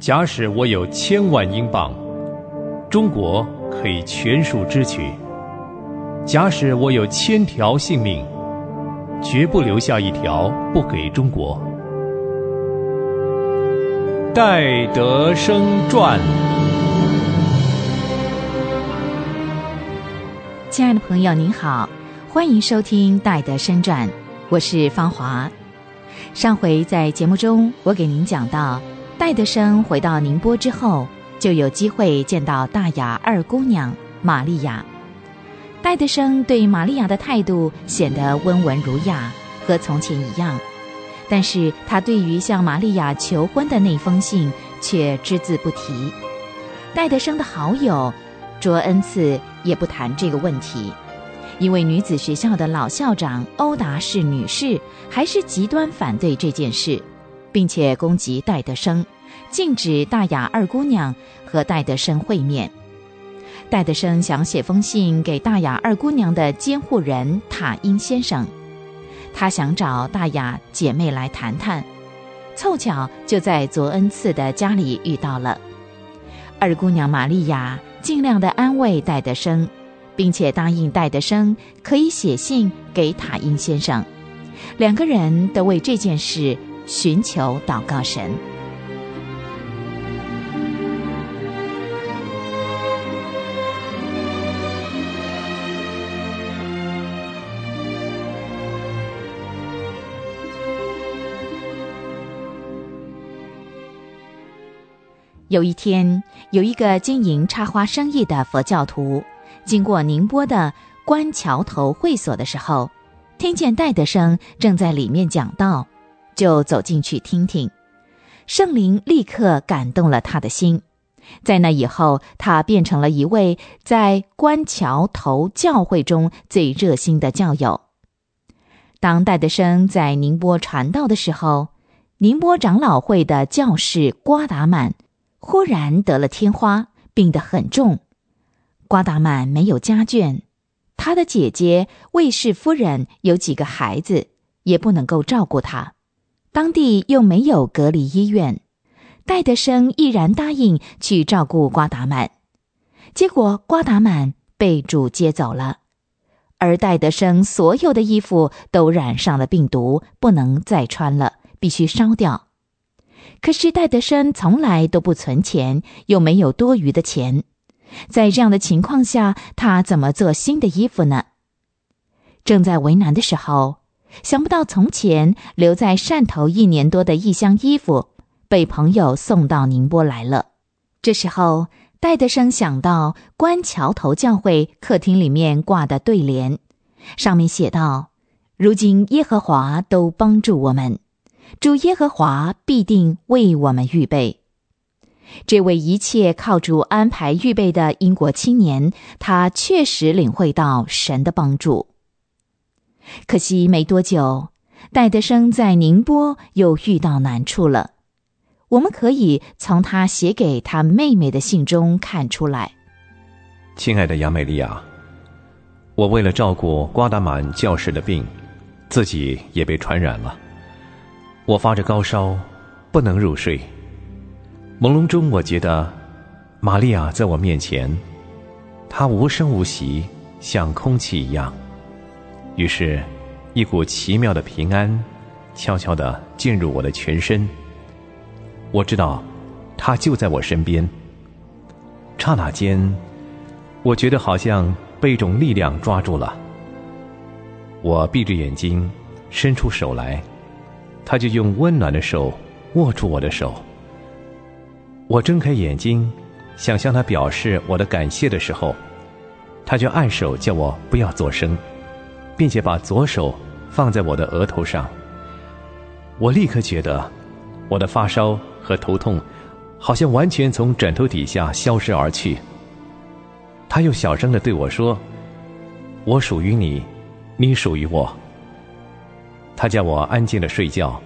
假使我有千万英镑，中国可以全数支取；假使我有千条性命，绝不留下一条不给中国。戴德生传。亲爱的朋友，您好，欢迎收听《戴德生传》，我是芳华。上回在节目中，我给您讲到，戴德生回到宁波之后，就有机会见到大雅二姑娘玛利亚。戴德生对玛利亚的态度显得温文儒雅，和从前一样。但是他对于向玛利亚求婚的那封信却只字不提。戴德生的好友卓恩赐也不谈这个问题。因为女子学校的老校长欧达士女士还是极端反对这件事，并且攻击戴德生，禁止大雅二姑娘和戴德生会面。戴德生想写封信给大雅二姑娘的监护人塔因先生，他想找大雅姐妹来谈谈，凑巧就在佐恩赐的家里遇到了。二姑娘玛利亚尽量的安慰戴德生。并且答应戴德生可以写信给塔因先生，两个人都为这件事寻求祷告神。有一天，有一个经营插花生意的佛教徒。经过宁波的观桥头会所的时候，听见戴德生正在里面讲道，就走进去听听。圣灵立刻感动了他的心，在那以后，他变成了一位在观桥头教会中最热心的教友。当戴德生在宁波传道的时候，宁波长老会的教士瓜达满忽然得了天花，病得很重。瓜达曼没有家眷，他的姐姐卫氏夫人有几个孩子，也不能够照顾他。当地又没有隔离医院，戴德生毅然答应去照顾瓜达曼。结果瓜达曼被主接走了，而戴德生所有的衣服都染上了病毒，不能再穿了，必须烧掉。可是戴德生从来都不存钱，又没有多余的钱。在这样的情况下，他怎么做新的衣服呢？正在为难的时候，想不到从前留在汕头一年多的一箱衣服被朋友送到宁波来了。这时候，戴德生想到关桥头教会客厅里面挂的对联，上面写道：“如今耶和华都帮助我们，主耶和华必定为我们预备。”这位一切靠主安排预备的英国青年，他确实领会到神的帮助。可惜没多久，戴德生在宁波又遇到难处了。我们可以从他写给他妹妹的信中看出来。亲爱的杨美丽亚，我为了照顾瓜达满教士的病，自己也被传染了。我发着高烧，不能入睡。朦胧中，我觉得玛利亚在我面前，她无声无息，像空气一样。于是，一股奇妙的平安悄悄地进入我的全身。我知道，他就在我身边。刹那间，我觉得好像被一种力量抓住了。我闭着眼睛，伸出手来，他就用温暖的手握住我的手。我睁开眼睛，想向他表示我的感谢的时候，他就按手叫我不要作声，并且把左手放在我的额头上。我立刻觉得我的发烧和头痛好像完全从枕头底下消失而去。他又小声的对我说：“我属于你，你属于我。”他叫我安静的睡觉，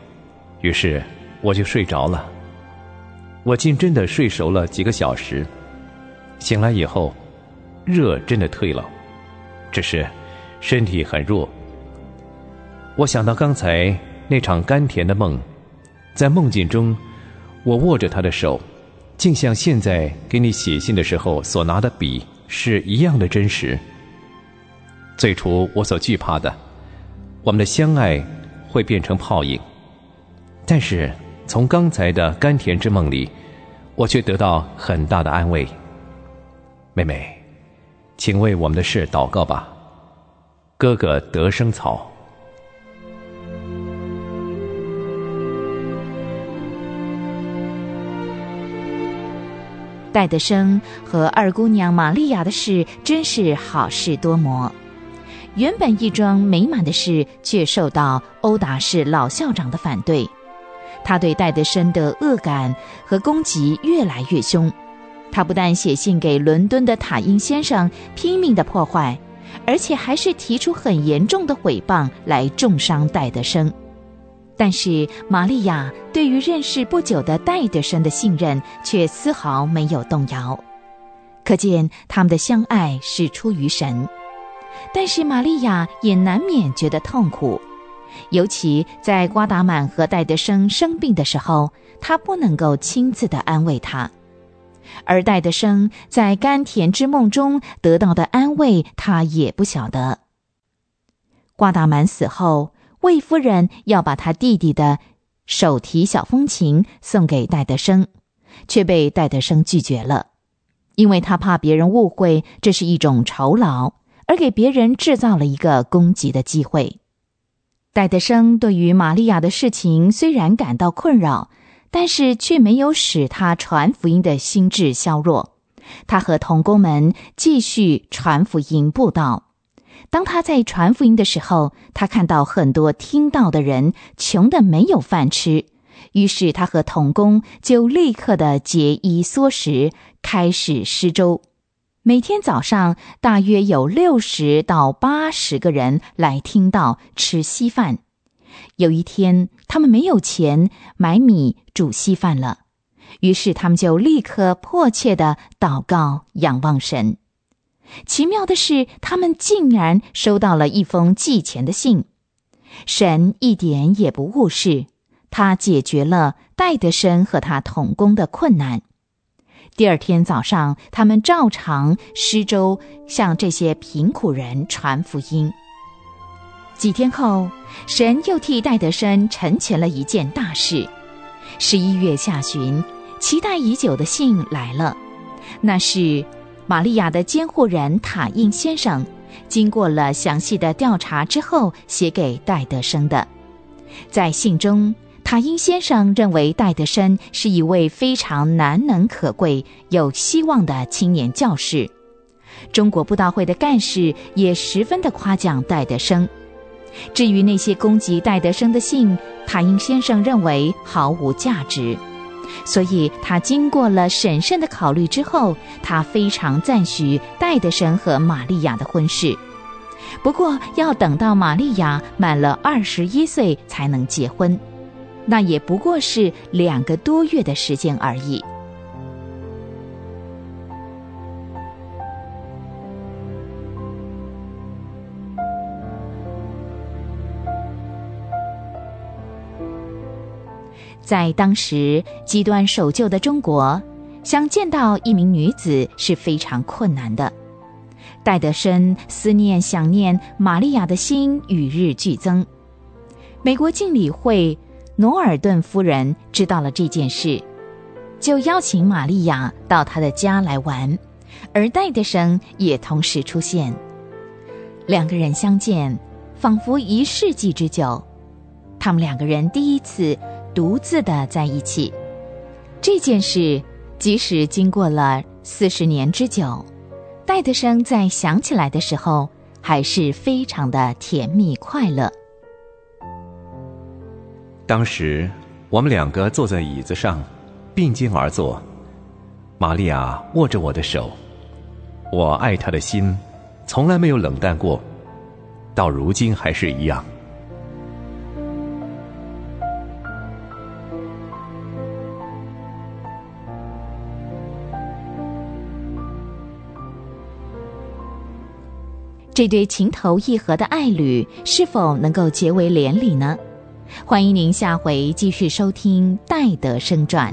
于是我就睡着了。我竟真的睡熟了几个小时，醒来以后，热真的退了，只是身体很弱。我想到刚才那场甘甜的梦，在梦境中，我握着他的手，竟像现在给你写信的时候所拿的笔是一样的真实。最初我所惧怕的，我们的相爱会变成泡影，但是从刚才的甘甜之梦里，我却得到很大的安慰。妹妹，请为我们的事祷告吧。哥哥得生草。戴德生和二姑娘玛利亚的事真是好事多磨。原本一桩美满的事，却受到殴打市老校长的反对。他对戴德生的恶感和攻击越来越凶。他不但写信给伦敦的塔英先生拼命的破坏，而且还是提出很严重的毁谤来重伤戴德生。但是玛利亚对于认识不久的戴德生的信任却丝毫没有动摇，可见他们的相爱是出于神。但是玛利亚也难免觉得痛苦，尤其在瓜达满和戴德生生病的时候，她不能够亲自的安慰他。而戴德生在甘甜之梦中得到的安慰，他也不晓得。瓜达满死后，魏夫人要把他弟弟的手提小风琴送给戴德生，却被戴德生拒绝了，因为他怕别人误会这是一种酬劳，而给别人制造了一个攻击的机会。戴德生对于玛利亚的事情虽然感到困扰。但是却没有使他传福音的心智消弱，他和童工们继续传福音布道。当他在传福音的时候，他看到很多听到的人穷的没有饭吃，于是他和童工就立刻的节衣缩食，开始施粥。每天早上大约有六十到八十个人来听到吃稀饭。有一天，他们没有钱买米煮稀饭了，于是他们就立刻迫切的祷告、仰望神。奇妙的是，他们竟然收到了一封寄钱的信。神一点也不误事，他解决了戴德生和他同工的困难。第二天早上，他们照常施粥，向这些贫苦人传福音。几天后，神又替戴德生成全了一件大事。十一月下旬，期待已久的信来了，那是玛利亚的监护人塔印先生经过了详细的调查之后写给戴德生的。在信中，塔因先生认为戴德生是一位非常难能可贵、有希望的青年教士。中国布道会的干事也十分的夸奖戴德生。至于那些攻击戴德生的信，塔因先生认为毫无价值，所以他经过了审慎的考虑之后，他非常赞许戴德生和玛利亚的婚事。不过，要等到玛利亚满了二十一岁才能结婚，那也不过是两个多月的时间而已。在当时极端守旧的中国，想见到一名女子是非常困难的。戴德生思念、想念玛利亚的心与日俱增。美国敬礼会诺尔顿夫人知道了这件事，就邀请玛利亚到他的家来玩，而戴德生也同时出现。两个人相见，仿佛一世纪之久。他们两个人第一次。独自的在一起，这件事即使经过了四十年之久，戴德生在想起来的时候，还是非常的甜蜜快乐。当时我们两个坐在椅子上，并肩而坐，玛利亚握着我的手，我爱她的心从来没有冷淡过，到如今还是一样。这对情投意合的爱侣是否能够结为连理呢？欢迎您下回继续收听《戴德生传》。